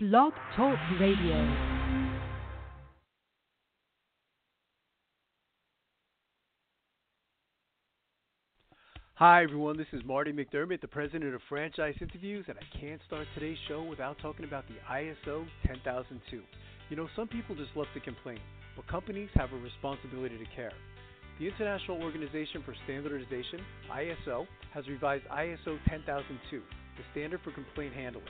Blog Talk Radio. Hi, everyone. This is Marty McDermott, the president of Franchise Interviews, and I can't start today's show without talking about the ISO 10002. You know, some people just love to complain, but companies have a responsibility to care. The International Organization for Standardization, ISO, has revised ISO 10002, the standard for complaint handling.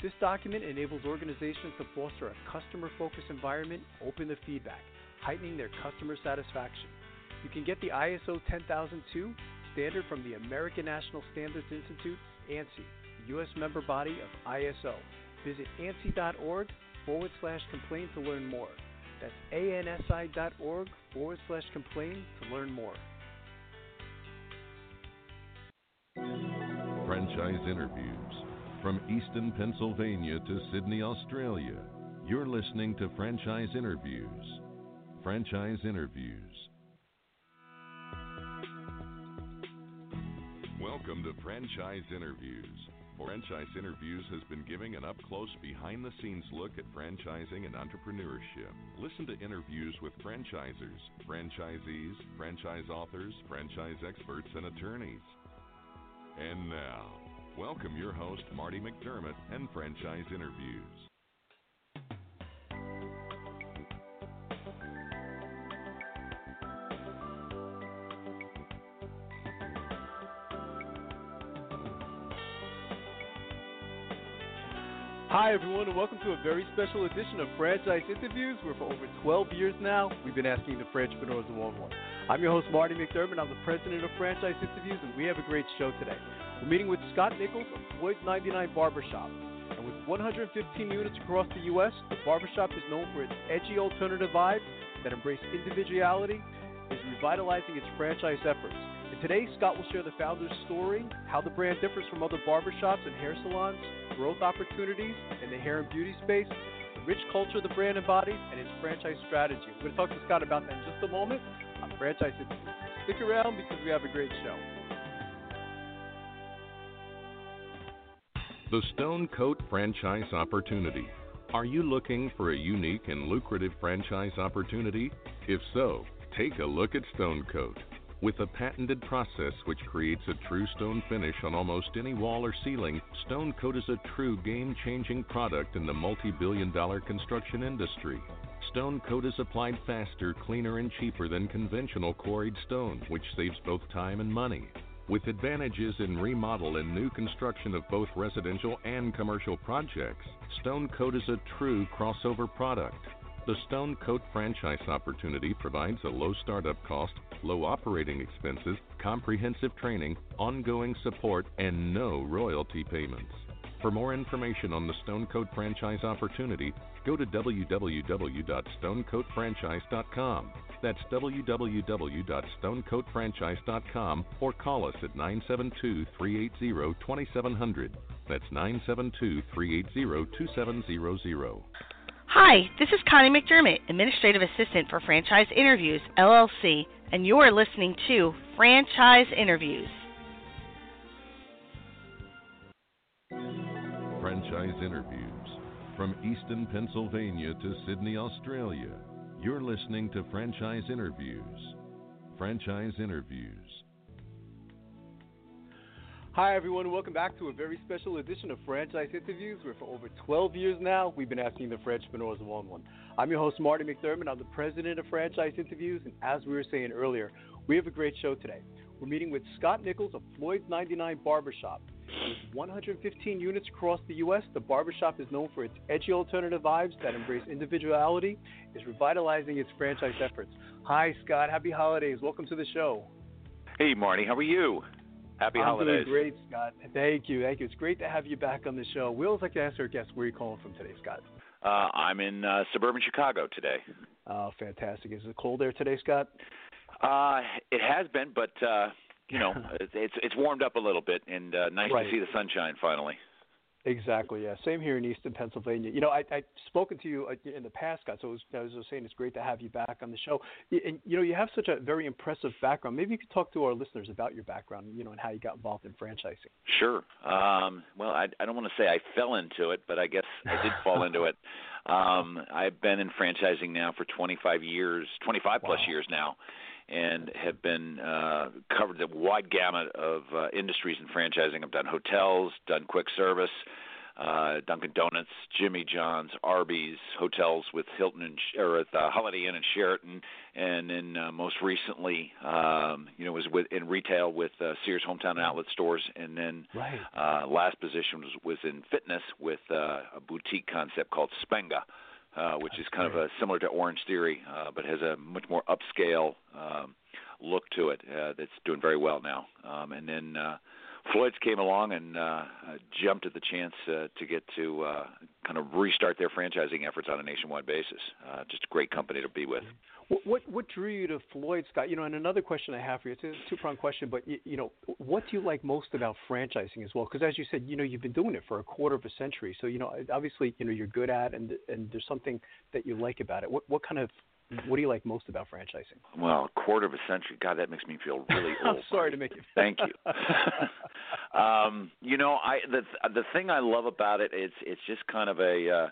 This document enables organizations to foster a customer focused environment open to feedback, heightening their customer satisfaction. You can get the ISO 10002 standard from the American National Standards Institute, ANSI, U.S. member body of ISO. Visit ANSI.org forward slash complain to learn more. That's ANSI.org forward slash complain to learn more. Franchise interviews from Easton, Pennsylvania to Sydney, Australia. You're listening to Franchise Interviews. Franchise Interviews. Welcome to Franchise Interviews. Franchise Interviews has been giving an up close, behind the scenes look at franchising and entrepreneurship. Listen to interviews with franchisers, franchisees, franchise authors, franchise experts, and attorneys. And now, welcome your host, Marty McDermott, and Franchise Interviews. Hi, everyone, and welcome to a very special edition of Franchise Interviews, where for over 12 years now, we've been asking the entrepreneurs the one one. I'm your host, Marty McDermott. I'm the president of Franchise Interviews, and we have a great show today. We're meeting with Scott Nichols of Floyd's 99 Barbershop. And with 115 units across the U.S., the barbershop is known for its edgy alternative vibe that embraces individuality, is revitalizing its franchise efforts. And today, Scott will share the founder's story, how the brand differs from other barbershops and hair salons, growth opportunities in the hair and beauty space, the rich culture the brand embodies, and its franchise strategy. We're going to talk to Scott about that in just a moment Franchise. Stick around because we have a great show. The Stone Coat Franchise Opportunity. Are you looking for a unique and lucrative franchise opportunity? If so, take a look at Stone Coat. With a patented process which creates a true stone finish on almost any wall or ceiling, Stone Coat is a true game changing product in the multi billion dollar construction industry. Stone Coat is applied faster, cleaner, and cheaper than conventional quarried stone, which saves both time and money. With advantages in remodel and new construction of both residential and commercial projects, Stone Coat is a true crossover product. The Stone Coat franchise opportunity provides a low startup cost, low operating expenses, comprehensive training, ongoing support, and no royalty payments. For more information on the Stone Coat franchise opportunity, go to www.stonecoatfranchise.com. That's www.stonecoatfranchise.com or call us at 972 380 2700. That's 972 380 2700. Hi, this is Connie McDermott, Administrative Assistant for Franchise Interviews, LLC, and you're listening to Franchise Interviews. Franchise Interviews. From Easton, Pennsylvania to Sydney, Australia. You're listening to Franchise Interviews. Franchise Interviews. Hi, everyone, welcome back to a very special edition of Franchise Interviews, where for over 12 years now, we've been asking the entrepreneurs one one. I'm your host, Marty McDermott. I'm the president of Franchise Interviews, and as we were saying earlier, we have a great show today. We're meeting with Scott Nichols of Floyd's 99 Barbershop. With 115 units across the U.S., the barbershop is known for its edgy alternative vibes that embrace individuality, is revitalizing its franchise efforts. Hi, Scott. Happy holidays. Welcome to the show. Hey, Marty. How are you? Happy I'm holidays. doing great, Scott. Thank you. Thank you. It's great to have you back on the show. We always like to ask our guests where you're calling from today, Scott. Uh, I'm in uh, suburban Chicago today. Oh, fantastic. Is it cold there today, Scott? Uh, it has been, but uh, you know, it's it's warmed up a little bit, and uh, nice Right. to see the sunshine finally. Exactly. Yeah. Same here in Easton, Pennsylvania. You know, I, I've spoken to you uh, in the past, Scott. So it was, I was saying it's great to have you back on the show. And you know, you have such a very impressive background. Maybe you could talk to our listeners about your background, you know, and how you got involved in franchising. Sure. Um, well, I, I don't want to say I fell into it, but I guess I did fall into it. Um, I've been in franchising now for 25 years, 25 plus years now, and have been uh, covered the wide gamut of uh, industries in franchising. I've done hotels, done quick service, uh, Dunkin' Donuts, Jimmy John's, Arby's, hotels with Hilton and or with uh, Holiday Inn and Sheraton, and then uh, most recently, um, you know, was with in retail with uh, Sears Hometown Outlet stores, and then Right. uh, last position was, was in fitness with uh, a boutique concept called Spenga, uh, which is kind of a, similar to Orange Theory, uh, but has a much more upscale um, look to it uh, that's doing very well now. Um, and then uh, Floyd's came along and uh, uh, jumped at the chance uh, to get to uh, kind of restart their franchising efforts on a nationwide basis. Uh, just a great company to be with. What, what what drew you to Floyd, Scott? You know, and another question I have for you. It's a two pronged question, but you, you know, what do you like most about franchising as well? Because as you said, you know, you've been doing it for a quarter of a century. So you know, obviously, you know, you're good at, and and there's something that you like about it. What what kind of what do you like most about franchising? Well, a quarter of a century. God, that makes me feel really old. I'm sorry to make you. Feel thank you. um, you know, I the the thing I love about it is it's just kind of a uh,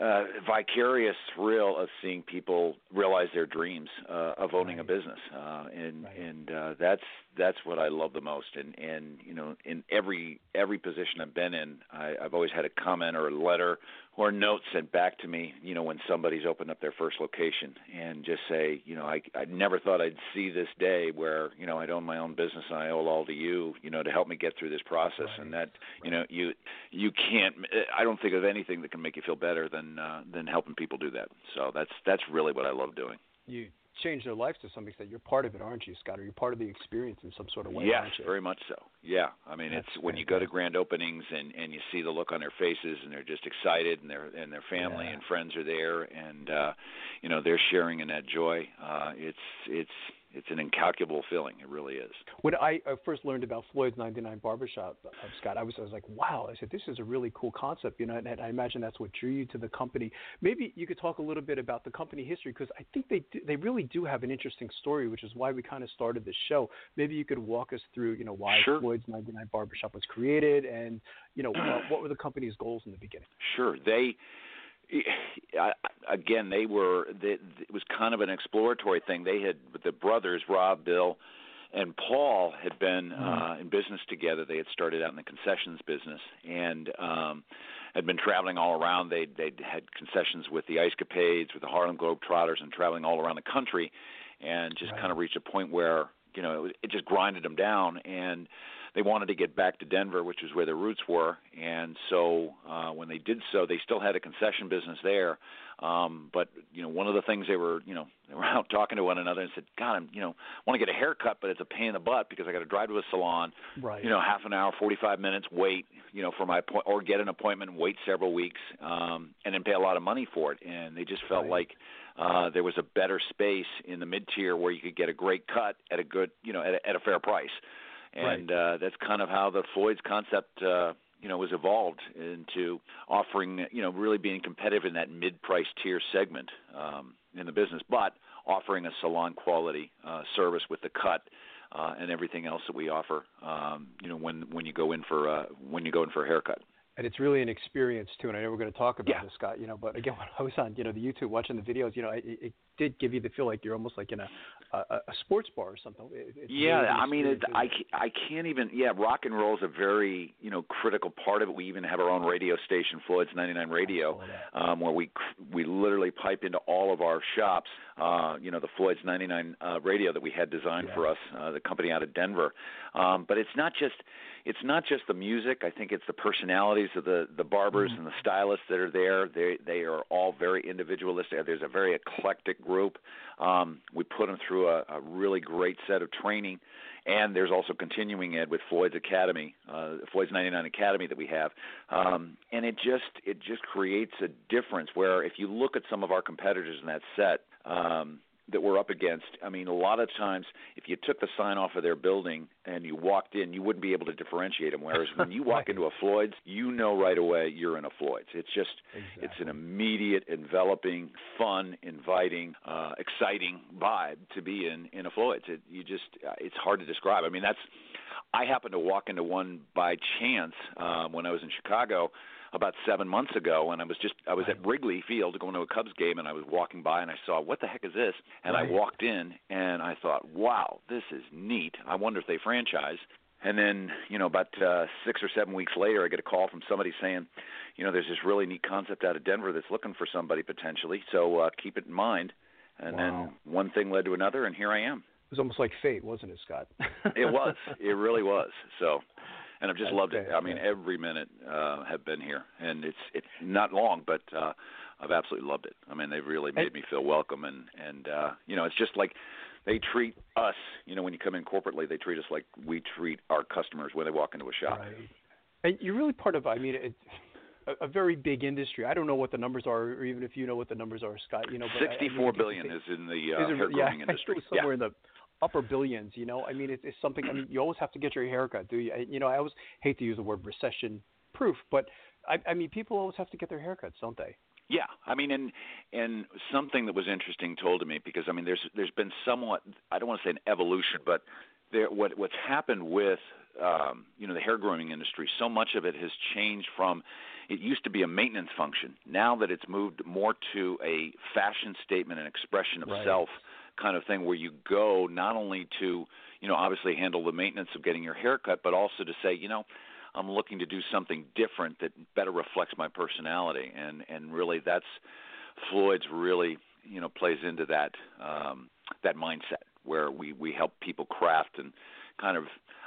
uh, vicarious thrill of seeing people realize their dreams uh, of owning a business, uh, and Right. and uh, that's that's what I love the most. And and you know, in every every position I've been in, I, I've always had a comment or a letter or a note sent back to me. You know, when somebody's opened up their first location, and just say, you know, I I never thought I'd see this day where you know I'd own my own business and I owe it all to you, you know, to help me get through this process. Right. And that you know you you can't. I don't think of anything that can make you feel better than uh, than helping people do that. So that's that's really what I love doing. You change their lives to some extent. You're part of it, aren't you, Scott? Or you're part of the experience in some sort of way, yes, very much so. Yeah, I mean, That's it's when you go to grand openings and and you see the look on their faces and they're just excited and their and their family Yeah. and friends are there and uh you know they're sharing in that joy. Uh it's it's it's an incalculable feeling. It really is. When I uh, first learned about Floyd's 99 Barbershop, uh, Scott, I was I was like, wow. I said, this is a really cool concept, you know, and, I imagine that's what drew you to the company. Maybe you could talk a little bit about the company history because I think they do, they really do have an interesting story, which is why we kind of started this show. Maybe you could walk us through, you know, why Sure. Floyd's 99 Barbershop was created, and you know, uh, what were the company's goals in the beginning. Sure. They I, again, they were. They, it was kind of an exploratory thing. They had the brothers, Rob, Bill, and Paul had been uh, in business together. They had started out in the concessions business and um, had been traveling all around. They they had concessions with the Ice Capades, with the Harlem Globetrotters, and traveling all around the country, and just Right. kind of reached a point where you know it, was- it just grinded them down and they wanted to get back to Denver, which was where their roots were, and so uh, when they did so, they still had a concession business there. Um, but you know, one of the things they were, you know, they were out talking to one another and said, "God, I'm, you know, want to get a haircut, but it's a pain in the butt because I got to drive to a salon, Right. you know, half an hour, 45 minutes, wait, you know, for my appoint or get an appointment, and wait several weeks, um, and then pay a lot of money for it. And they just felt Right. like uh, there was a better space in the mid tier where you could get a great cut at a good, you know, at a, at a fair price. And uh, that's kind of how the Floyd's concept, uh, you know, was evolved into offering, you know, really being competitive in that mid-price tier segment um, in the business, but offering a salon quality uh, service with the cut uh, and everything else that we offer. Um, you know, when when you go in for uh, when you go in for a haircut. And it's really an experience too. And I know we're going to talk about Yeah. this, Scott. You know, but again, when I was on, you know, the YouTube watching the videos, you know, it, it did give you the feel like you're almost like in a a, a sports bar or something. It, Yeah, really I mean, it, I isn't it? ca- I can't even. Yeah, rock and roll is a very you know critical part of it. We even have our own radio station, Floyd's 99 Radio, um, where we we literally pipe into all of our shops. Uh, you know, the Floyd's 99 uh, radio that we had designed Yeah. for us, uh, the company out of Denver. Um, but it's not just it's not just the music. I think it's the personalities of the the barbers Mm-hmm. and the stylists that are there. They they are all very individualistic. There's a very eclectic group. Um, we put them through a, a really great set of training, and there's also continuing ed with Floyd's Academy, uh, Floyd's 99 Academy that we have, um, and it just it just creates a difference. Where if you look at some of our competitors in that set, um, that we're up against, I mean, a lot of times if you took the sign off of their building and you walked in, you wouldn't be able to differentiate them. Whereas when you walk right. into a Floyd's, you know right away you're in a Floyd's. It's just exactly. it's an immediate, enveloping, fun, inviting, uh, exciting vibe to be in in a Floyd's. It, you just uh, it's hard to describe. I mean, that's I happened to walk into one by chance um, when I was in Chicago about seven months ago, and I was just I was right. at Wrigley Field going to a Cubs game, and I was walking by and I saw what the heck is this? And right. I walked in and I thought, wow, this is neat. I wonder if they franchise. And then, you know, about uh, six or seven weeks later, I get a call from somebody saying, you know, there's this really neat concept out of Denver that's looking for somebody potentially. So uh, keep it in mind. And wow. then one thing led to another, and here I am. It was almost like fate, wasn't it, Scott? it was. It really was. So and I've just That's loved it. I mean, every minute uh, have been here, and it's it's not long, but uh, I've absolutely loved it. I mean, they've really made me feel welcome, and and uh, you know, it's just like they treat us. You know, when you come in corporately, they treat us like we treat our customers when they walk into a shop. Right. And you're really part of. I mean, it's a, a very big industry. I don't know what the numbers are, or even if you know what the numbers are, Scott. You know, but I- I mean, billion is in the uh, hair yeah, grooming industry. I think somewhere in the upper billions. You know, I mean, it's, it's something. I mean, you always have to get your haircut, do you? I- You know, I always hate to use the word recession proof, but I, I mean, people always have to get their haircuts, don't they? Yeah, I mean, and and something that was interesting told to me because I mean, there's there's been somewhat I don't want to say an evolution, but there what what's happened with um, you know the hair grooming industry. So much of it has changed from it used to be a maintenance function. Now that it's moved more to a fashion statement and expression of Right. self kind of thing, where you go not only to you know obviously handle the maintenance of getting your hair cut, but also to say you know I'm looking to do something different that better reflects my personality, and and really that's Floyd's really you know plays into that um, that mindset where we we help people craft and kind of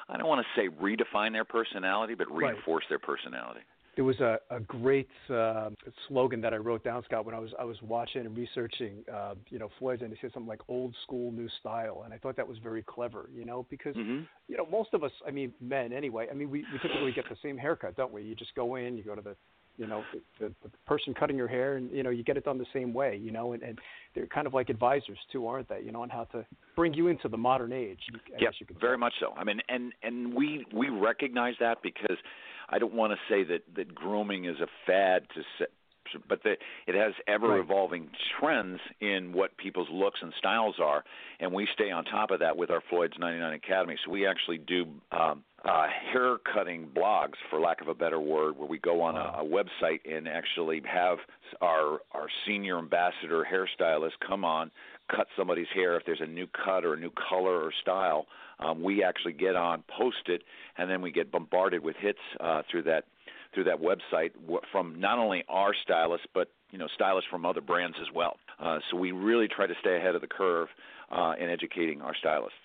I don't want to say redefine their personality, but Right. reinforce their personality. There was a, a great uh, slogan that I wrote down, Scott, when I was I was watching and researching, uh, you know, Floyd's, and it said something like "old school, new style," and I thought that was very clever, you know, because hmm you know most of us, I mean, men anyway, I mean, we, we typically get the same haircut, don't we? You just go in, you go to the, you know, the, the person cutting your hair, and you know, you get it done the same way, you know, and, and they're kind of like advisors too, aren't they? You know, on how to bring you into the modern age. I Yep, guess you could very say. much so. I mean, and and we we recognize that because I don't want to say that that grooming is a fad to say, but that it has ever evolving trends in what people's looks and styles are, and we stay on top of that with our Floyd's 99 Academy. So we actually do. Um, uh, hair cutting blogs, for lack of a better word, where we go on Wow. a, a website and actually have our our senior ambassador hairstylist come on, cut somebody's hair if there's a new cut or a new color or style. Um, we actually get on, post it, and then we get bombarded with hits uh, through that through that website from not only our stylists but you know stylists from other brands as well. Uh, so we really try to stay ahead of the curve uh, in educating our stylists.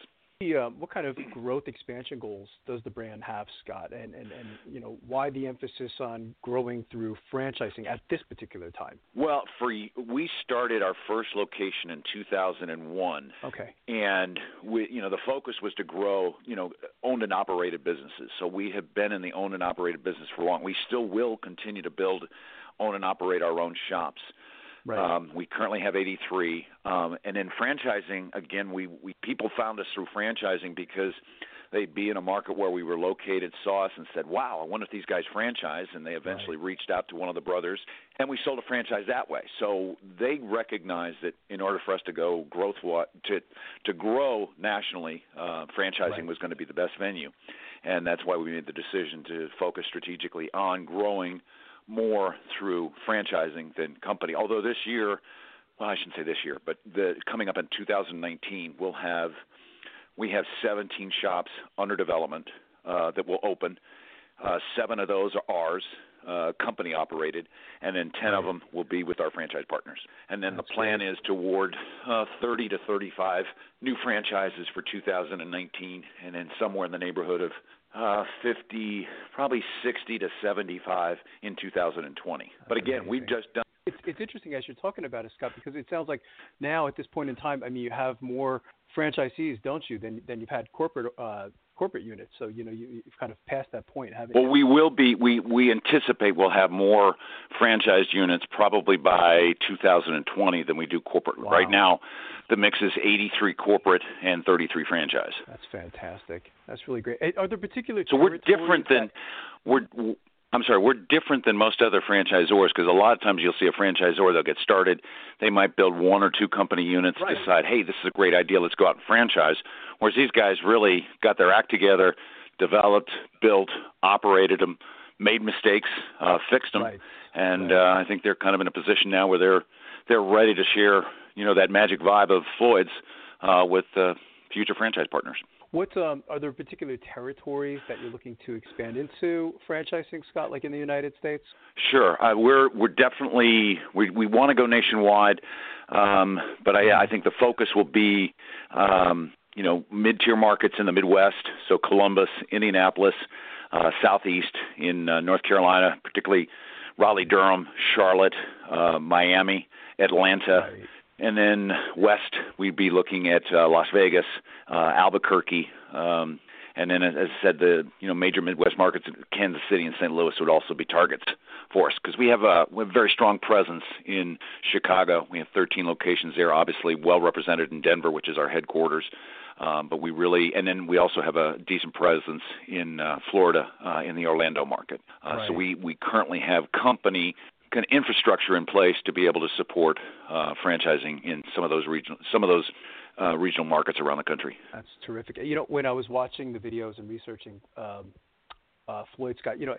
The, uh, what kind of growth expansion goals does the brand have, Scott? And, and, and you know, why the emphasis on growing through franchising at this particular time? Well, for we started our first location in 2001. Okay. and we you know the focus was to grow you know owned and operated businesses so we have been in the owned and operated business for long we still will continue to build own and operate our own shops Right. um, we currently have 83 um, and in franchising again we, we people found us through franchising because they'd be in a market where we were located saw us and said wow i wonder if these guys franchise and they eventually reached out to one of the brothers and we sold a franchise that way. So they recognized that in order for us to go growth to to grow nationally, uh, franchising Right. was going to be the best venue, and that's why we made the decision to focus strategically on growing more through franchising than company. Although this year, well, I shouldn't say this year, but the coming up in 2019, we'll have we have 17 shops under development uh, that will open. Uh, seven of those are ours, uh, company operated, and then 10 of them will be with our franchise partners. And then That's the plan great. is to award uh, 30 to 35 new franchises for 2019, and then somewhere in the neighborhood of uh, 50, probably 60 to 75 in 2020. but That's again, we've just done. It's, it's interesting as you're talking about it, Scott, because it sounds like now at this point in time, I mean, you have more franchisees, don't you, than than you've had corporate uh, corporate units. So you know you, you've kind of passed that point. Well, we will be. We we anticipate we'll have more franchised units probably by 2020 than we do corporate. Wow. Right now, the mix is 83 corporate and 33 franchise. That's fantastic. That's really great. Are there particular So we're different than that- we're. I'm sorry, we're different than most other franchisors because a lot of times you'll see a franchisor they'll get started, they might build one or two company units, Right. decide, hey, this is a great idea, let's go out and franchise. Whereas these guys really got their act together, developed, built, operated them, made mistakes, uh, fixed them, Right. and Right. uh, I think they're kind of in a position now where they're they're ready to share, you know, that magic vibe of Floyd's uh, with uh, future franchise partners. What um, are there particular territories that you're looking to expand into franchising, Scott, like in the United States? Sure, uh, we're we're definitely we we want to go nationwide, um, but I I think the focus will be um, you know mid tier markets in the Midwest, so Columbus, Indianapolis, uh, Southeast in uh, North Carolina, particularly Raleigh, Durham, Charlotte, uh, Miami, Atlanta. Right. And then west, we'd be looking at uh, Las Vegas, uh, Albuquerque, um, and then, as I said, the you know major Midwest markets, Kansas City and St. Louis would also be targets for us because we have a we have a very strong presence in Chicago. We have 13 locations there, obviously well represented in Denver, which is our headquarters. Um, but we really, and then we also have a decent presence in uh, Florida, uh, in the Orlando market. Uh, So we we currently have company kind of infrastructure in place to be able to support uh, franchising in some of those regional some of those uh, regional markets around the country. That's terrific. You know, when I was watching the videos and researching um, uh, Floyd Scott, you know,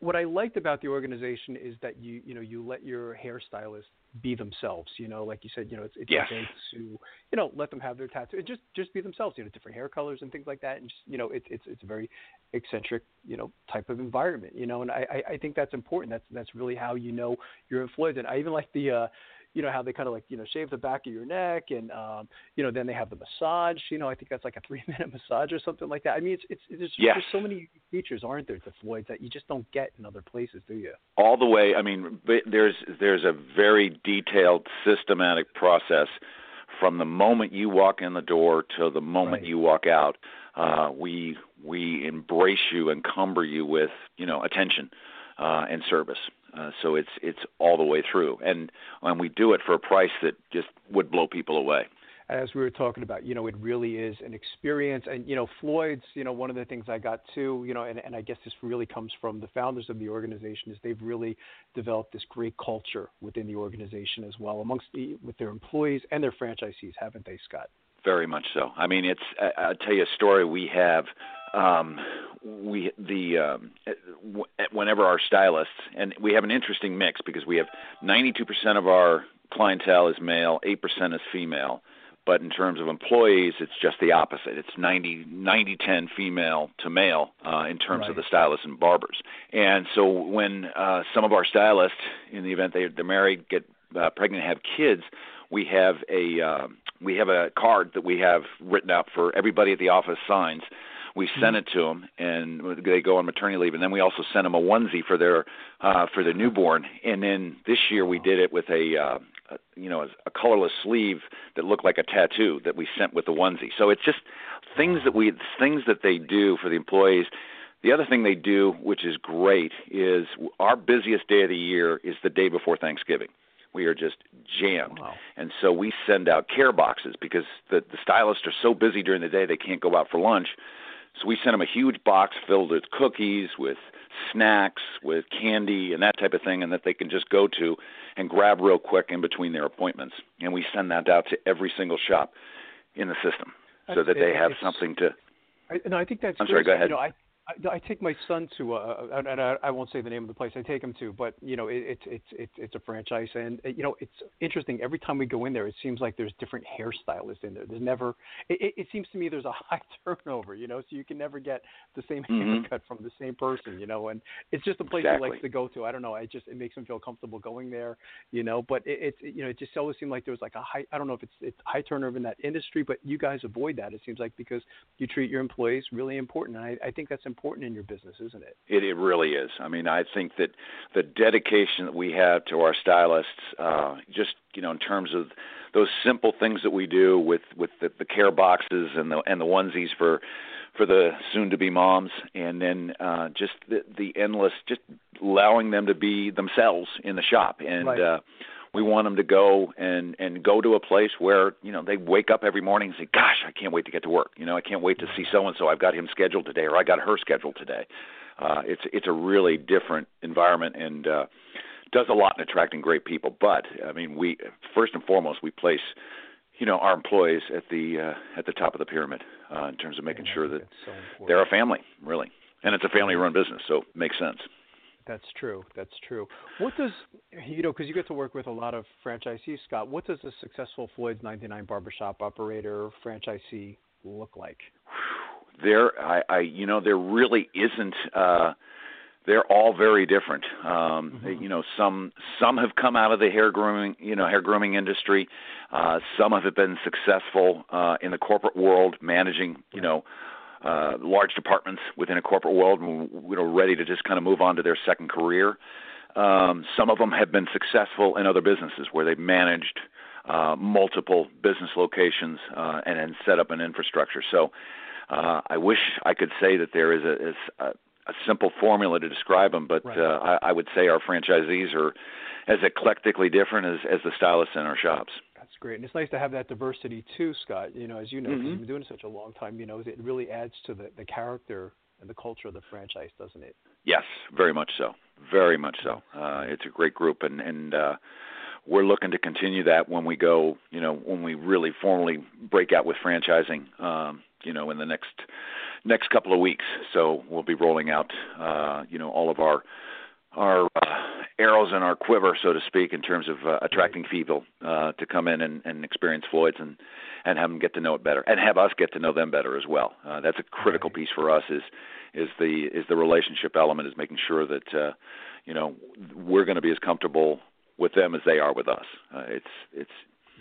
what I liked about the organization is that you, you know, you let your hairstylist be themselves. You know, like you said, you know, it's, it's Yes. okay to, you know, let them have their tattoo and just just be themselves. You know, different hair colors and things like that, and just, you know, it's it's it's a very eccentric, you know, type of environment. You know, and I I I think that's important. That's that's really how you know you're in Floyd. And I even like the. uh you know how they kind of like you know shave the back of your neck and um you know then they have the massage you know i think that's like a three minute massage or something like that i mean it's it's there's, Yes. there's so many features aren't there to floyd's that you just don't get in other places do you all the way. I mean, there's there's a very detailed, systematic process from the moment you walk in the door to the moment Right. you walk out. Uh, we we embrace you, encumber you with you know attention uh, and service. Uh, so it's it's all the way through, and and we do it for a price that just would blow people away. as we were talking about, you know, it really is an experience. And, you know, Floyd's, you know, one of the things I got too, you know, and, and I guess this really comes from the founders of the organization is they've really developed this great culture within the organization as well amongst the, with their employees and their franchisees, haven't they, Scott? Very much so. I mean, it's. I, I'll tell you a story. We have, um, we the um, w- whenever our stylists, and we have an interesting mix because we have 92% of our clientele is male, 8% is female. But in terms of employees, it's just the opposite. It's 90, 90 10 female to male uh, in terms of the stylists and barbers. And so when uh, some of our stylists, in the event they, they're married, get uh, pregnant, have kids, we have a um, we have a card that we have written out for everybody at the office signs. We send it to them, and they go on maternity leave, and then we also send them a onesie for their uh, for their newborn. And then this year we did it with a, uh, a you know a, a colorless sleeve that looked like a tattoo that we sent with the onesie. So it's just things that we things that they do for the employees. The other thing they do, which is great, is our busiest day of the year is the day before Thanksgiving. We are just jammed. Wow. And so we send out care boxes because the, the stylists are so busy during the day they can't go out for lunch. So we send them a huge box filled with cookies, with snacks, with candy, and that type of thing, and that they can just go to and grab real quick in between their appointments. And we send that out to every single shop in the system so that they have something to. I, no, I think that's. I'm great. sorry, go ahead. You know, I, I, I take my son to, uh, and and I, I won't say the name of the place I take him to, but you know, it, it's it's it's it's a franchise, and uh, you know, it's interesting. Every time we go in there, it seems like there's different hairstylists in there. There's never. It, it, it seems to me there's a high turnover, you know, so you can never get the same Mhm. haircut from the same person, you know, and it's just a place he likes to go to. I don't know. I just it makes him feel comfortable going there, you know. But it, it's you know, it just always seemed like there was like a high. I don't know if it's it's high turnover in that industry, but you guys avoid that. It seems like because you treat your employees really important, and I, I think that's important in your business, isn't it? It, it really is. I mean, I think that the dedication that we have to our stylists, uh, just you know, in terms of those simple things that we do with with the, the care boxes and the and the onesies for for the soon to be moms and then uh just the the endless just allowing them to be themselves in the shop and Right. uh we want them to go and and go to a place where you know they wake up every morning and say gosh i can't wait to get to work. You know i can't wait to see so and so i've got him scheduled today or i got her scheduled today. Uh it's it's a really different environment and uh does a lot in attracting great people. But i mean we first and foremost we place you know our employees at the uh, at the top of the pyramid uh, in terms of making sure that so they're a family really. And it's a family run business so it makes sense That's true. That's true. What does you know? Because you get to work with a lot of franchisees, Scott. What does a successful Floyd's 99 barbershop operator franchisee look like? there I, I you know there really isn't uh they're all very different um Mhm. you know some some have come out of the hair grooming you know hair grooming industry uh some have been successful uh in the corporate world managing you know uh large departments within a corporate world and you know ready to just kind of move on to their second career um some of them have been successful in other businesses where they've managed uh multiple business locations uh and then set up an infrastructure so uh, I wish I could say that there is a, is a, a simple formula to describe them, but Right. uh, I, I would say our franchisees are as eclectically different as, as the stylists in our shops. Great, and it's nice to have that diversity too, Scott. You know, as you know, Mhm. you've been doing it such a long time. You know, it really adds to the the character and the culture of the franchise, doesn't it? Yes, very much so. Very much so. Uh, it's a great group, and and uh, we're looking to continue that when we go. You know, when we really formally break out with franchising. Um, you know, in the next next couple of weeks. So we'll be rolling out. Uh, you know, all of our our uh, arrows in our quiver, so to speak, in terms of uh, attracting people uh, to come in and, and experience Floyd's and and have them get to know it better, and have us get to know them better as well. Uh, that's a critical Right. piece for us. Is is the is the relationship element is making sure that uh, you know we're going to be as comfortable with them as they are with us. Uh, it's it's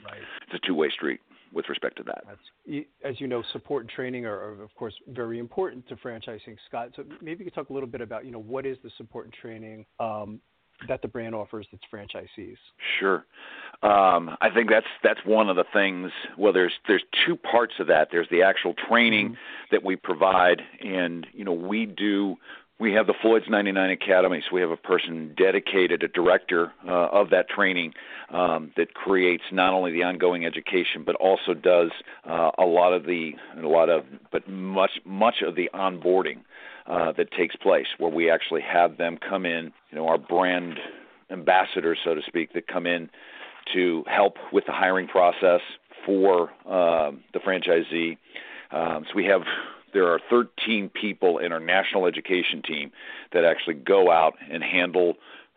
Right. it's a two way street with respect to that. That's as you know, support and training are, are of course very important to franchising, Scott. So maybe you could talk a little bit about you know what is the support and training um, that the brand offers its franchisees. Sure. Um, I think that's that's one of the things. Well, there's there's two parts of that. There's the actual training that we provide, and you know we do. We have the Floyd's 99 Academy, so we have a person dedicated, a director uh, of that training um, that creates not only the ongoing education, but also does uh, a lot of the, a lot of, but much much of the onboarding uh, that takes place, where we actually have them come in, you know, our brand ambassadors, so to speak, that come in to help with the hiring process for um, the franchisee. Um, so we have there are 13 people in our national education team that actually go out and handle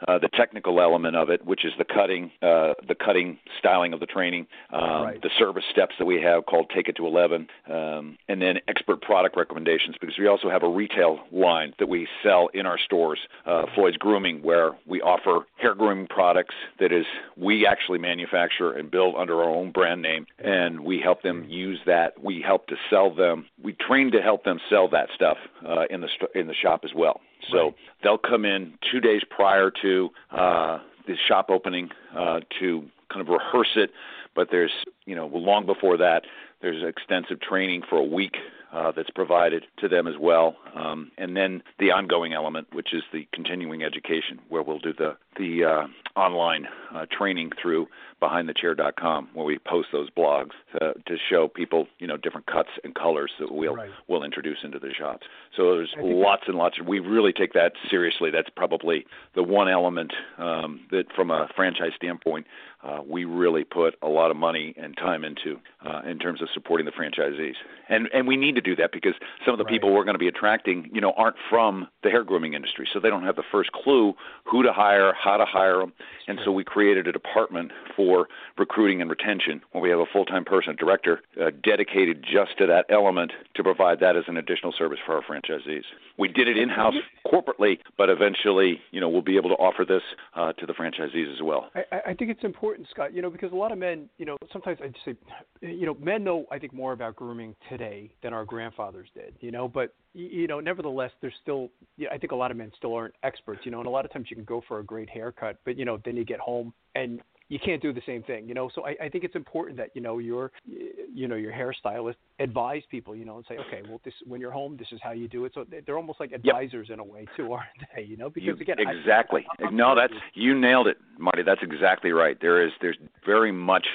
uh, the technical element of it, which is the cutting, uh, the cutting, styling of the training, um, Right. the service steps that we have called Take It to 11, um, and then expert product recommendations because we also have a retail line that we sell in our stores, uh, Floyd's Grooming, where we offer hair grooming products that is we actually manufacture and build under our own brand name, and we help them use that. We help to sell them. We train to help them sell that stuff uh, in the st- in the shop as well. So Right. they'll come in two days prior to uh, the shop opening uh, to kind of rehearse it. But there's, you know, long before that, there's extensive training for a week uh, that's provided to them as well, um, and then the ongoing element, which is the continuing education, where we'll do the the uh, online uh, training through BehindTheChair.com, where we post those blogs to, to show people, you know, different cuts and colors that we'll Right. we'll introduce into the shops. So there's lots and lots. Of, we really take that seriously. That's probably the one element um, that, from a franchise standpoint, uh, we really put a lot of money and time into uh, in terms of supporting the franchisees. And and we need to do that because some of the Right. people we're going to be attracting, you know, aren't from the hair grooming industry, so they don't have the first clue who to hire, how to hire them. And so we created a department for recruiting and retention where we have a full-time person, a director, uh, dedicated just to that element to provide that as an additional service for our franchisees. We did it in-house corporately, but eventually, you know, we'll be able to offer this uh, to the franchisees as well. I, I- think it's important, Scott. You know, because a lot of men, you know, sometimes I just say, you know, men know I think more about grooming today than our grandfathers did. You know, but you know, nevertheless, there's still, yeah, I think a lot of men still aren't experts. You know, and a lot of times you can go for a great haircut, but you know, then you get home and you can't do the same thing, you know. So I, I think it's important that you know your you know your hairstylist advise people, you know, and say, okay, well, this when you're home, this is how you do it. So they're almost like advisors yep. in a way too, aren't they? You know, because you, again, exactly. I, no, that's you nailed it, Marty. That's exactly right. There is there's very much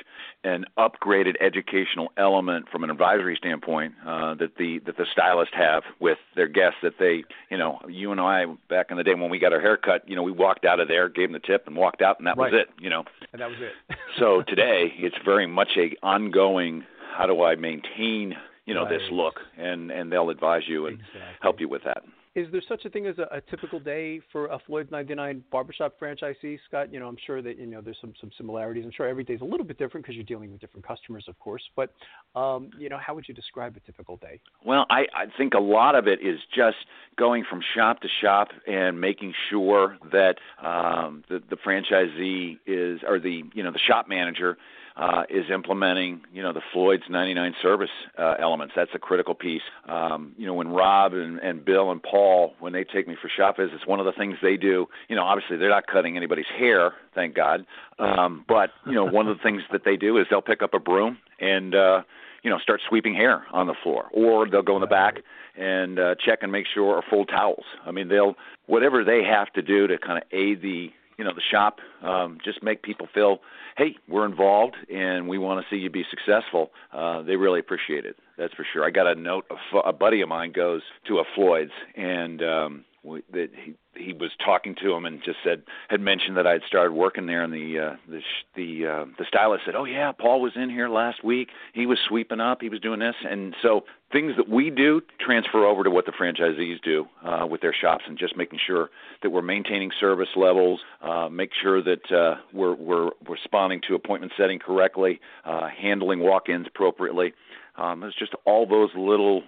an upgraded educational element from an advisory standpoint uh, that the that the stylists have with their guests. That they, you know, you and I back in the day when we got our hair cut, you know, we walked out of there, gave them the tip, and walked out, and that right. was it. You know, that was it. so today, it's very much a ongoing. How do I maintain, you know, right. this look, and and they'll advise you and exactly. help you with that. Is there such a thing as a, a typical day for a Floyd's 99 barbershop franchisee, Scott? You know, I'm sure that you know there's some some similarities. I'm sure every day is a little bit different because you're dealing with different customers, of course. But um, you know, how would you describe a typical day? Well, I, I think a lot of it is just going from shop to shop and making sure that um, the, the franchisee is, or the you know the shop manager uh, is implementing, you know, the Floyd's 99 service uh, elements. That's a critical piece. Um, you know, when Rob and, and Bill and Paul, when they take me for shop visits, one of the things they do, you know, obviously they're not cutting anybody's hair, thank God. Um, but you know, one of the things that they do is they'll pick up a broom and uh, you know start sweeping hair on the floor, or they'll go in the back and uh, check and make sure or fold towels. I mean, they'll whatever they have to do to kind of aid the you know the shop um, just make people feel hey we're involved and we want to see you be successful. Uh, they really appreciate it that's for sure. I got a note a, a buddy of mine goes to a floyd's and um that he he was talking to him and just said had mentioned that I'd started working there and the uh the the uh the stylist said, "Oh yeah, Paul was in here last week. He was sweeping up, he was doing this." And so things that we do transfer over to what the franchisees do uh with their shops and just making sure that we're maintaining service levels, uh make sure that uh we're we're responding to appointment setting correctly, uh handling walk-ins appropriately. Um there's just all those little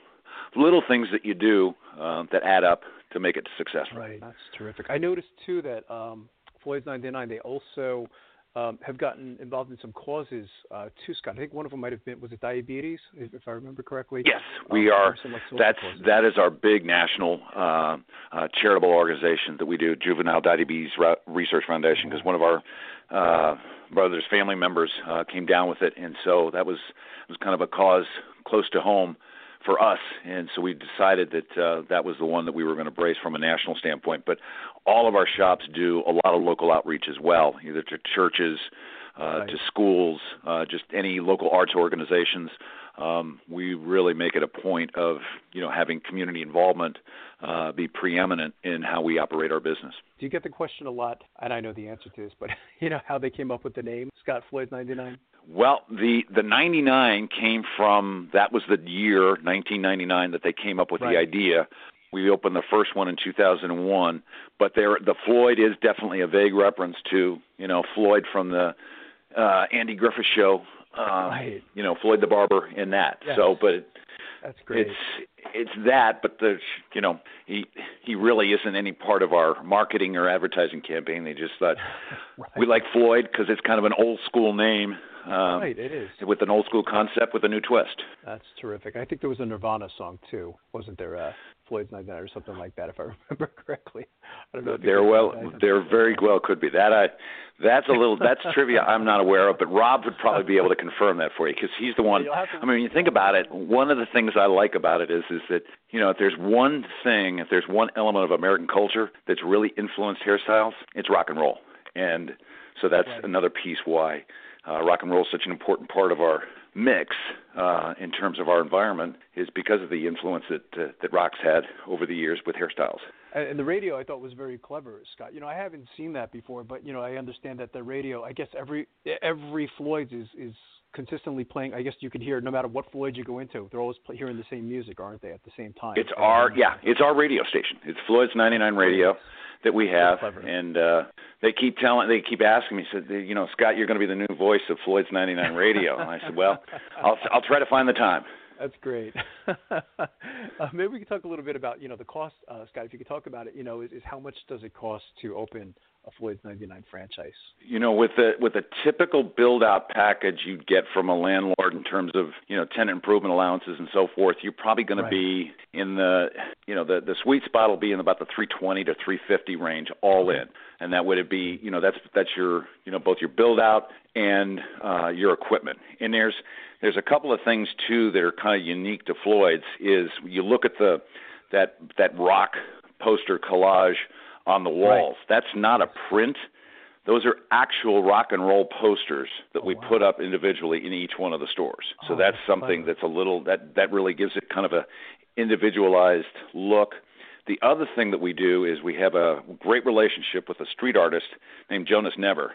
little things that you do uh, that add up to make it successful. Right, that's terrific. I noticed too that um, Floyd's 99 they also um, have gotten involved in some causes uh, too, Scott. I think one of them might have been was it diabetes, if, if I remember correctly. Yes, we um, are. that's causes. that is our big national uh, uh, charitable organization that we do, Juvenile Diabetes Research Foundation, because one of our uh, brothers' family members uh, came down with it, and so that was was kind of a cause close to home for us, and so we decided that uh, that was the one that we were going to brace from a national standpoint. But all of our shops do a lot of local outreach as well, either to churches, uh, Right. to schools, uh, just any local arts organizations. Um, we really make it a point of you know having community involvement uh, be preeminent in how we operate our business. Do you get the question a lot? And I know the answer to this, but you know how they came up with the name Scott Floyd 99. Well, the the 99 came from that was the year 1999 that they came up with Right. the idea. We opened the first one in 2001, but there the Floyd is definitely a vague reference to you know Floyd from the uh, Andy Griffith show. Uh, Right. You know Floyd the barber in that. Yes. So, but it, That's great. it's it's that, but the you know he he really isn't any part of our marketing or advertising campaign. They just thought right. we like Floyd because it's kind of an old school name. Um, right, it is. with an old school concept with a new twist. That's terrific. I think there was a Nirvana song too, wasn't there? Uh, Floyd's 99 or something like that, if I remember correctly. I don't know. There well, there very well could be that. I, that's a little that's trivia I'm not aware of, but Rob would probably be able to confirm that for you because he's the one. To- I mean, when you think about it, one of the things I like about it is is that you know if there's one thing, if there's one element of American culture that's really influenced hairstyles, it's rock and roll, and so that's Right. another piece why uh, rock and roll is such an important part of our mix uh, in terms of our environment is because of the influence that uh, that rock's had over the years with hairstyles. And the radio I thought was very clever, Scott. You know, I haven't seen that before, but you know, I understand that the radio. I guess every every Floyd's is is consistently playing. I guess you can hear no matter what Floyd you go into, they're always play, hearing the same music, aren't they? At the same time. It's our yeah, it's our radio station. It's Floyd's 99 Radio that we have, and uh, they keep telling, they keep asking me, said, you know, Scott, you're going to be the new voice of Floyd's 99 Radio. And I said, well, I'll I'll try to find the time. That's great. uh, maybe we could talk a little bit about, you know, the cost, uh, Scott. If you could talk about it, you know, is, is how much does it cost to open a Floyd's 99 franchise? You know, with a with a typical build out package you'd get from a landlord in terms of you know tenant improvement allowances and so forth, you're probably going Right. to be in the you know the the sweet spot will be in about the 320 to 350 range all in, and that would be you know that's that's your you know both your build out and uh, your equipment. And there's there's a couple of things too that are kind of unique to Floyd's. Is you look at the that that rock poster collage on the walls. That's not a print. Those are actual rock and roll posters that Oh, we wow. put up individually in each one of the stores. So Oh, that's that's something clever. that's a little that that really gives it kind of a individualized look. The other thing that we do is we have a great relationship with a street artist named Jonas Never,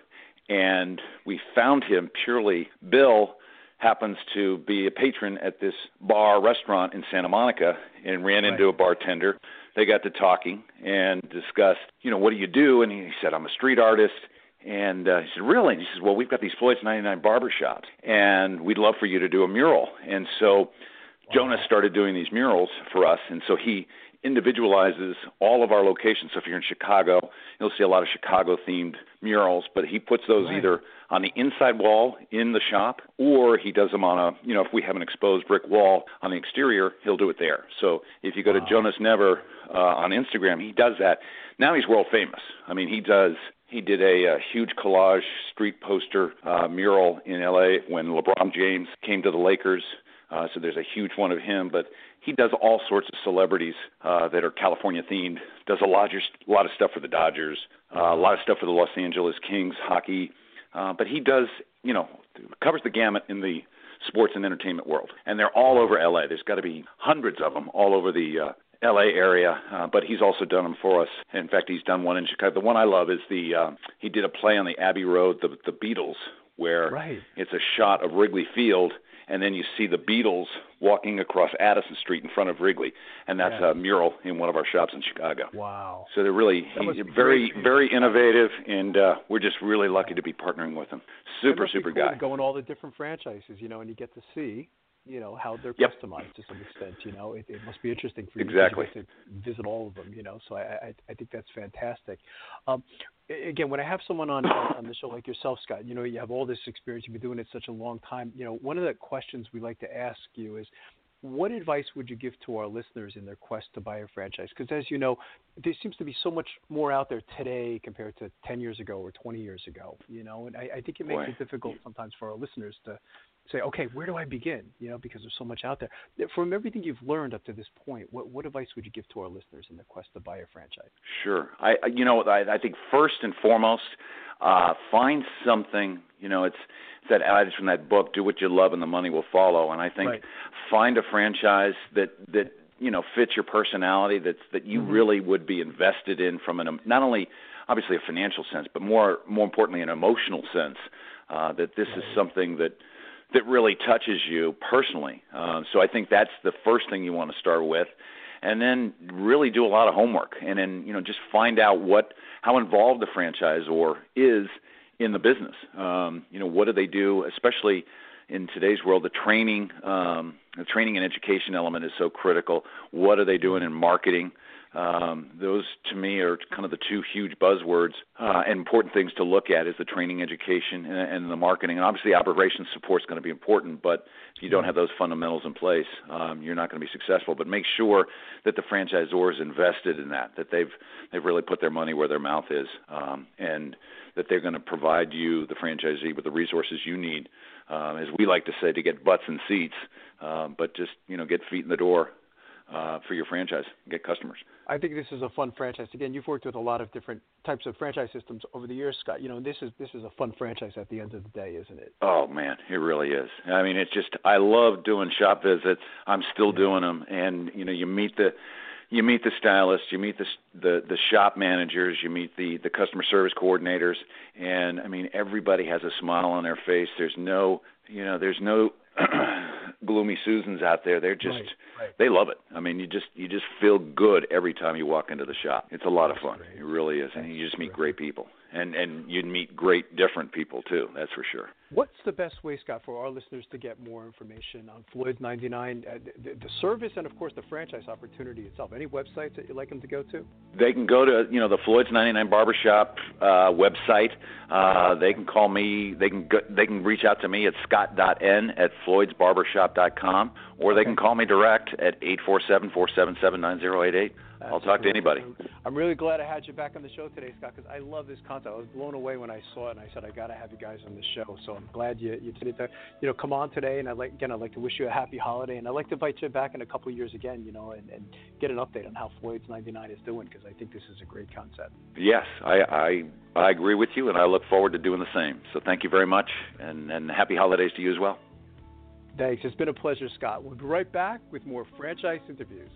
and we found him purely. Bill happens to be a patron at this bar restaurant in Santa Monica and ran into a bartender. They got to talking and discussed, you know, what do you do? And he said, I'm a street artist. And uh, he said, really? And he says, well, we've got these Floyd's 99 barber shops, and we'd love for you to do a mural. And so Jonas started doing these murals for us, and so he individualizes all of our locations. So if you're in Chicago, you'll see a lot of Chicago themed murals, but he puts those Right. either on the inside wall in the shop or he does them on a, you know, if we have an exposed brick wall on the exterior, he'll do it there. So if you go to Jonas Never uh, on Instagram, he does that. Now he's world famous. I mean, he does he did a, a huge collage street poster uh, mural in LA when LeBron James came to the Lakers. Uh, so there's a huge one of him, but he does all sorts of celebrities uh, that are California themed. Does a lot, of, a lot of stuff for the Dodgers, uh, a lot of stuff for the Los Angeles Kings hockey. Uh, but he does, you know, covers the gamut in the sports and entertainment world, and they're all over LA. There's got to be hundreds of them all over the uh, LA area, uh, but he's also done them for us. In fact, he's done one in Chicago. The one I love is the uh, he did a play on the Abbey Road, the the Beatles, where Right. it's a shot of Wrigley Field, and then you see the Beatles walking across Addison Street in front of Wrigley, and that's Yeah. a mural in one of our shops in Chicago. Wow. So they're really very great. very innovative, and uh, we're just really lucky to be partnering with them. Super super cool guy. To go in all the different franchises, you know, and you get to see, you know, how they're Yep. customized to some extent. You know, it, it must be interesting for you Exactly. to to visit all of them. You know, so I I, I think that's fantastic. Um, again, when I have someone on on the show like yourself, Scott, you know, you have all this experience. You've been doing it such a long time. You know, one of the questions we like to ask you is. What advice would you give to our listeners in their quest to buy a franchise? Because as you know, there seems to be so much more out there today compared to 10 years ago or 20 years ago. You know, and I, I think it makes Boy. it difficult sometimes for our listeners to say, okay, where do I begin? You know, because there's so much out there. From everything you've learned up to this point, what, what advice would you give to our listeners in the quest to buy a franchise? Sure. I you know I I think first and foremost, uh find something, you know, it's it's that adage from that book, do what you love and the money will follow. And I think Right. find a franchise that that you know fits your personality that's that you Mhm. really would be invested in from an not only obviously a financial sense, but more more importantly an emotional sense. Uh that this is something that that really touches you personally. Uh, so I think that's the first thing you want to start with, and then really do a lot of homework, and then you know just find out what how involved the franchisor is in the business. Um, you know what do they do, especially in today's world. The training, um, the training and education element is so critical. What are they doing in marketing? Um, those to me are kind of the two huge buzzwords uh, and important things to look at is the training, education, and, and the marketing. And obviously, operations support is going to be important, but if you don't have those fundamentals in place, um, you're not going to be successful. But make sure that the franchisor is invested in that, that they've they've really put their money where their mouth is, um, and that they're going to provide you, the franchisee, with the resources you need, um, as we like to say, to get butts and seats, um, but just you know get feet in the door uh, for your franchise, get customers. I think this is a fun franchise. Again, you've worked with a lot of different types of franchise systems over the years, Scott. You know, this is this is a fun franchise at the end of the day, isn't it? Oh man, it really is. I mean, it's just I love doing shop visits. I'm still doing them, and you know, you meet the you meet the stylists, you meet the the the shop managers, you meet the the customer service coordinators, and I mean, everybody has a smile on their face. There's no, you know, there's no gloomy Susans out there. They're just Right, right. they love it. I mean, you just you just feel good every time you walk into the shop. It's a lot of fun. great. It really is, and you just meet terrific. great people. And and you'd meet great different people too. That's for sure. What's the best way, Scott, for our listeners to get more information on Floyd's 99, uh, the, the, service, and of course the franchise opportunity itself? Any websites that you'd like them to go to? They can go to you know the Floyd's 99 Barbershop uh, website. Uh, they can call me. They can go, they can reach out to me at scott.n at floydsbarbershop.com, or they can call me direct at eight four seven four seven seven nine zero eight eight. I'll talk to anybody. I'm really glad I had you back on the show today, Scott, because I love this content. I was blown away when I saw it, and I said I got to have you guys on the show. So I'm glad you you did it. You know, come on today, and I like again, I'd like to wish you a happy holiday, and I'd like to invite you back in a couple of years again. You know, and, and get an update on how Floyd's 99 is doing, because I think this is a great concept. Yes, I, I I agree with you, and I look forward to doing the same. So thank you very much, and and happy holidays to you as well. Thanks. It's been a pleasure, Scott. We'll be right back with more franchise interviews.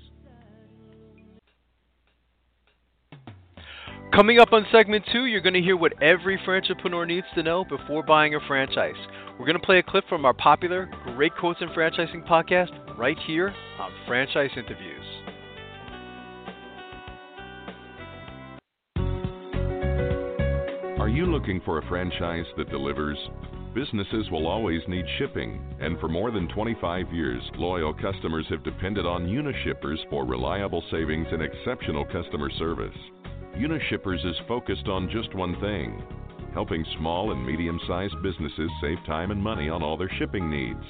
Coming up on segment two, you're going to hear what every franchipreneur needs to know before buying a franchise. We're going to play a clip from our popular Great Quotes in Franchising podcast right here on Franchise Interviews. Are you looking for a franchise that delivers? Businesses will always need shipping, and for more than 25 years, loyal customers have depended on Unishippers for reliable savings and exceptional customer service. Unishippers is focused on just one thing helping small and medium sized businesses save time and money on all their shipping needs.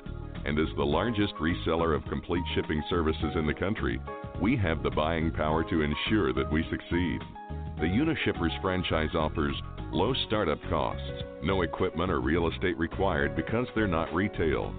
And as the largest reseller of complete shipping services in the country, we have the buying power to ensure that we succeed. The Unishippers franchise offers low startup costs, no equipment or real estate required because they're not retail,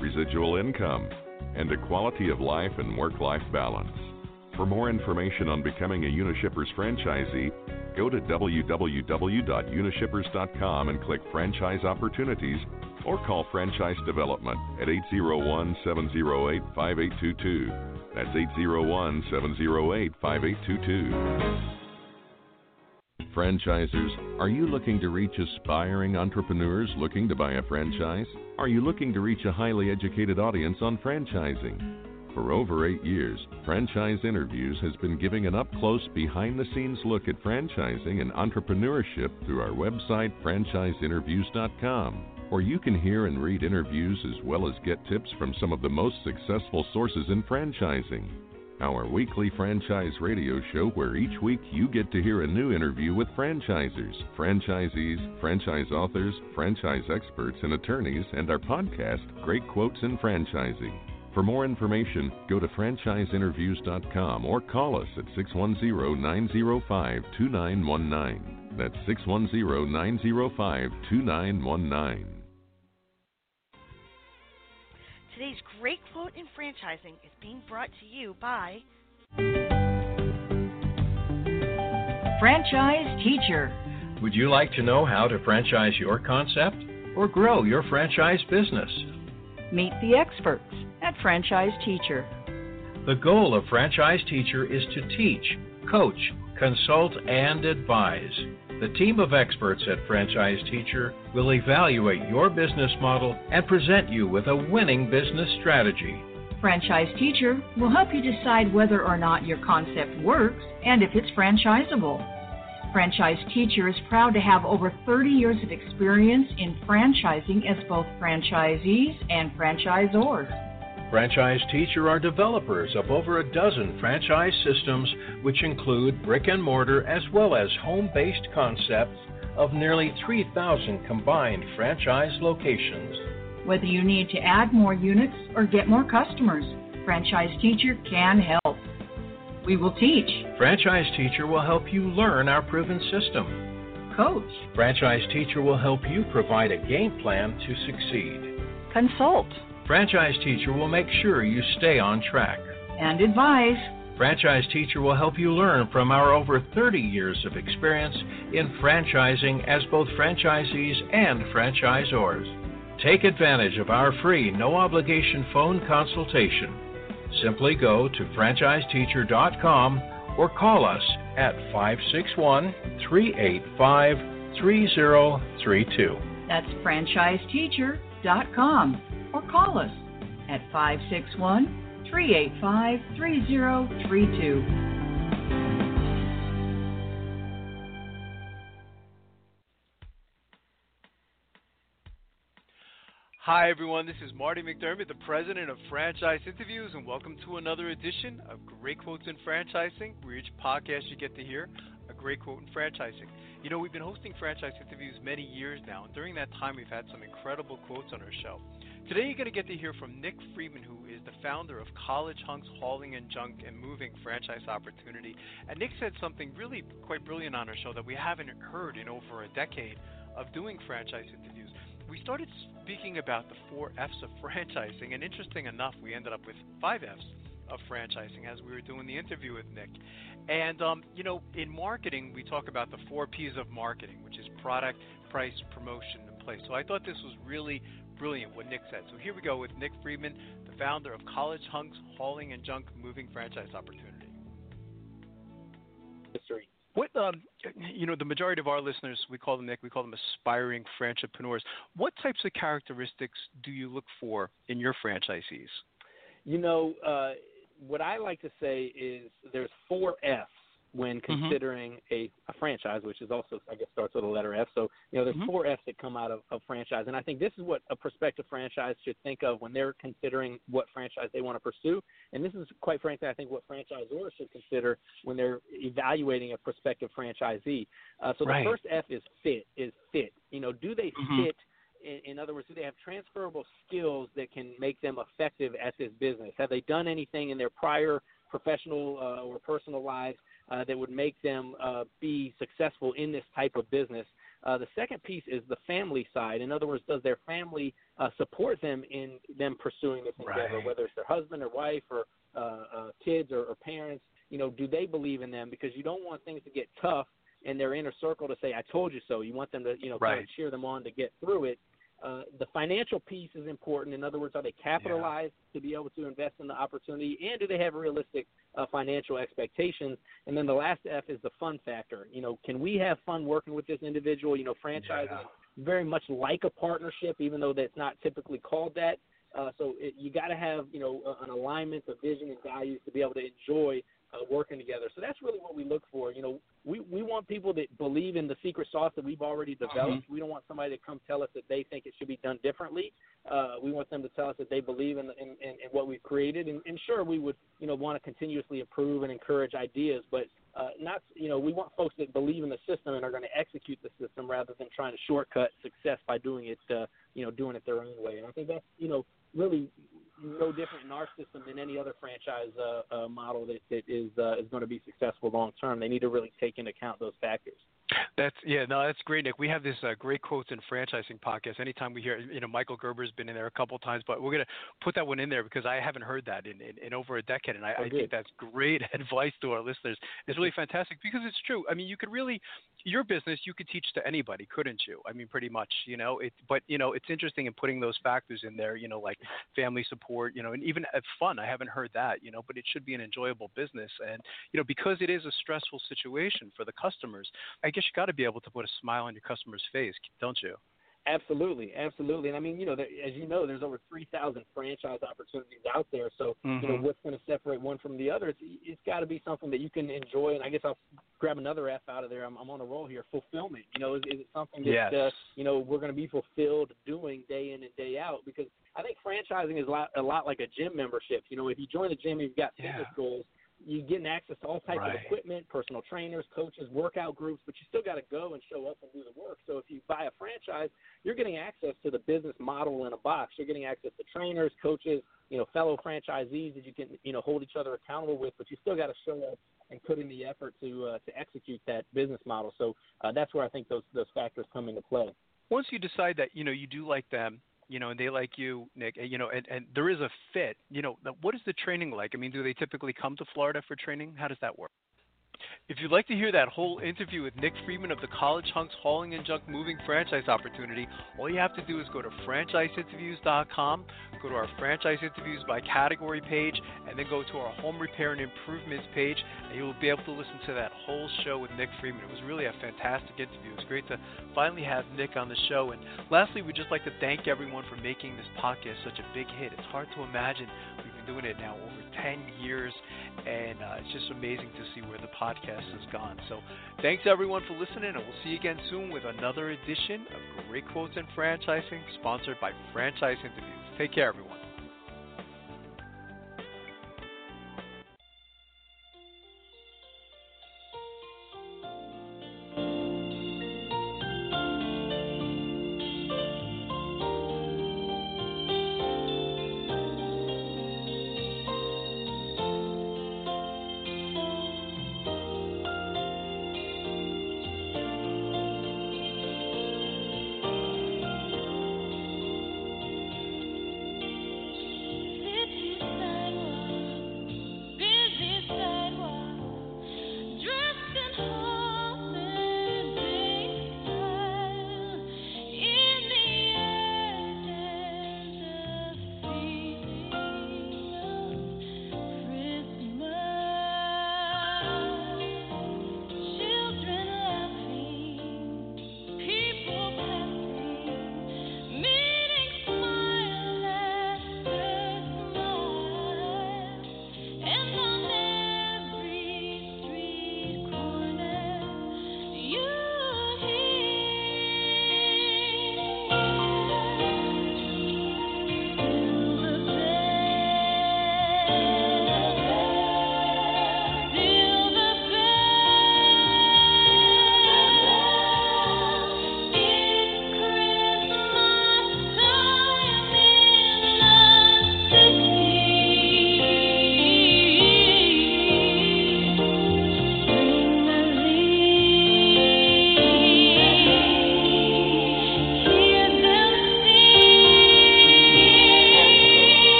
residual income, and a quality of life and work life balance. For more information on becoming a Unishippers franchisee, go to www.unishippers.com and click Franchise Opportunities or call Franchise Development at 801 708 5822. That's 801 708 5822. Franchisers, are you looking to reach aspiring entrepreneurs looking to buy a franchise? Are you looking to reach a highly educated audience on franchising? For over eight years, Franchise Interviews has been giving an up close, behind the scenes look at franchising and entrepreneurship through our website, franchiseinterviews.com, where you can hear and read interviews as well as get tips from some of the most successful sources in franchising. Our weekly franchise radio show, where each week you get to hear a new interview with franchisers, franchisees, franchise authors, franchise experts, and attorneys, and our podcast, Great Quotes in Franchising. For more information, go to franchiseinterviews.com or call us at 610 905 2919. That's 610 905 2919. Today's great quote in franchising is being brought to you by Franchise Teacher. Would you like to know how to franchise your concept or grow your franchise business? Meet the experts at Franchise Teacher. The goal of Franchise Teacher is to teach, coach, consult, and advise. The team of experts at Franchise Teacher will evaluate your business model and present you with a winning business strategy. Franchise Teacher will help you decide whether or not your concept works and if it's franchisable. Franchise Teacher is proud to have over 30 years of experience in franchising as both franchisees and franchisors. Franchise Teacher are developers of over a dozen franchise systems, which include brick and mortar as well as home based concepts of nearly 3,000 combined franchise locations. Whether you need to add more units or get more customers, Franchise Teacher can help. We will teach. Franchise Teacher will help you learn our proven system. Coach. Franchise Teacher will help you provide a game plan to succeed. Consult. Franchise Teacher will make sure you stay on track. And advise. Franchise Teacher will help you learn from our over 30 years of experience in franchising as both franchisees and franchisors. Take advantage of our free, no obligation phone consultation. Simply go to franchiseteacher.com or call us at 561 385 3032. That's franchiseteacher.com or call us at 561 385 3032. Hi, everyone. This is Marty McDermott, the president of Franchise Interviews, and welcome to another edition of Great Quotes in Franchising, where each podcast you get to hear a great quote in franchising. You know, we've been hosting franchise interviews many years now, and during that time, we've had some incredible quotes on our show. Today, you're going to get to hear from Nick Friedman, who is the founder of College Hunks Hauling and Junk and Moving Franchise Opportunity. And Nick said something really quite brilliant on our show that we haven't heard in over a decade of doing franchise interviews we started speaking about the four F's of franchising, and interesting enough, we ended up with five F's of franchising as we were doing the interview with Nick. And, um, you know, in marketing, we talk about the four P's of marketing, which is product, price, promotion, and place. So I thought this was really brilliant what Nick said. So here we go with Nick Friedman, the founder of College Hunks Hauling and Junk Moving Franchise Opportunity. History what um, you know, the majority of our listeners, we call them Nick, we call them aspiring franchipreneurs. What types of characteristics do you look for in your franchisees? You know, uh, what I like to say is there's four F's when Mm-hmm. considering a, a franchise, which is also I guess starts with a letter F. So you know, there's Mhm. four F's that come out of, of franchise, and I think this is what a prospective franchise should think of when they're considering what franchise they want to pursue. And this is quite frankly, I think what franchisors should consider when they're evaluating a prospective franchisee. Uh, so Right. the first F is fit. Is fit. You know, do they Mhm. fit? In, in other words, do they have transferable skills that can make them effective at this business? Have they done anything in their prior professional uh, or personal lives uh, that would make them uh, be successful in this type of business? Uh, the second piece is the family side. In other words, does their family uh, support them in them pursuing this endeavor, Right. whether it's their husband or wife or uh, uh, kids or, or parents? You know, do they believe in them? Because you don't want things to get tough in their inner circle to say, "I told you so." You want them to, you know, kind of cheer them on to get through it. Uh, the financial piece is important. In other words, are they capitalized to be able to invest in the opportunity, and do they have realistic uh, financial expectations? And then the last F is the fun factor. You know, can we have fun working with this individual? You know, franchising Yeah. very much like a partnership, even though that's not typically called that. Uh, so it, you got to have you know an alignment of vision and values to be able to enjoy uh, working together. So that's really what we look for. You know, we we want people that believe in the secret sauce that we've already developed. We don't want somebody to come tell us that they think it should be done differently. Uh, we want them to tell us that they believe in in, in, in what we've created. And, and sure, we would you know want to continuously improve and encourage ideas, but uh, not you know we want folks that believe in the system and are going to execute the system rather than trying to shortcut success by doing it uh, you know doing it their own way. And I think that's you know really no different in our system than any other franchise uh, uh, model that, that is uh, is going to be successful long term. They need to really take into account those factors. That's yeah, no, that's great, Nick. We have this uh, great quotes and franchising podcast. Anytime we hear, you know, Michael Gerber's been in there a couple times, but we're gonna put that one in there because I haven't heard that in, in, in over a decade, and I, Oh, I think that's great advice to our listeners. It's really fantastic because it's true. I mean, you could really, your business, you could teach to anybody, couldn't you? I mean, pretty much, you know. It, but you know, it's interesting in putting those factors in there, you know, like family support, you know, and even uh, fun. I haven't heard that, you know, but it should be an enjoyable business, and you know, because it is a stressful situation for the customers. I guess you got to be able to put a smile on your customer's face, don't you? Absolutely, absolutely. And I mean, you know, there, as you know, there's over 3,000 franchise opportunities out there. So, you know, Mhm. what's going to separate one from the other? It's, it's got to be something that you can enjoy. And I guess I'll grab another F out of there. I'm, I'm on a roll here. Fulfillment. You know, is, is it something that Yes. uh, you know we're going to be fulfilled doing day in and day out? Because I think franchising is a lot, a lot like a gym membership. You know, if you join the gym, you've got fitness Yeah. goals. You getting access to all types Right. of equipment, personal trainers, coaches, workout groups, but you still got to go and show up and do the work. So if you buy a franchise, you're getting access to the business model in a box. You're getting access to trainers, coaches, you know, fellow franchisees that you can, you know, hold each other accountable with. But you still got to show up and put in the effort to uh, to execute that business model. So uh, that's where I think those those factors come into play. Once you decide that you know you do like them, you know, and they like you, Nick, you know, and, and there is a fit, you know, what is the training like? I mean, do they typically come to Florida for training? How does that work? If you'd like to hear that whole interview with Nick Friedman of the College Hunks Hauling and Junk Moving franchise opportunity, all you have to do is go to franchiseinterviews.com, go to our franchise interviews by category page, and then go to our home repair and improvements page, and you'll be able to listen to that whole show with Nick Friedman. It was really a fantastic interview. It was great to finally have Nick on the show. And lastly, we'd just like to thank everyone for making this podcast such a big hit. It's hard to imagine we've doing it now over 10 years, and uh, it's just amazing to see where the podcast has gone. So thanks everyone for listening, and we'll see you again soon with another edition of Great Quotes in Franchising, sponsored by Franchise Interviews. Take care, everyone.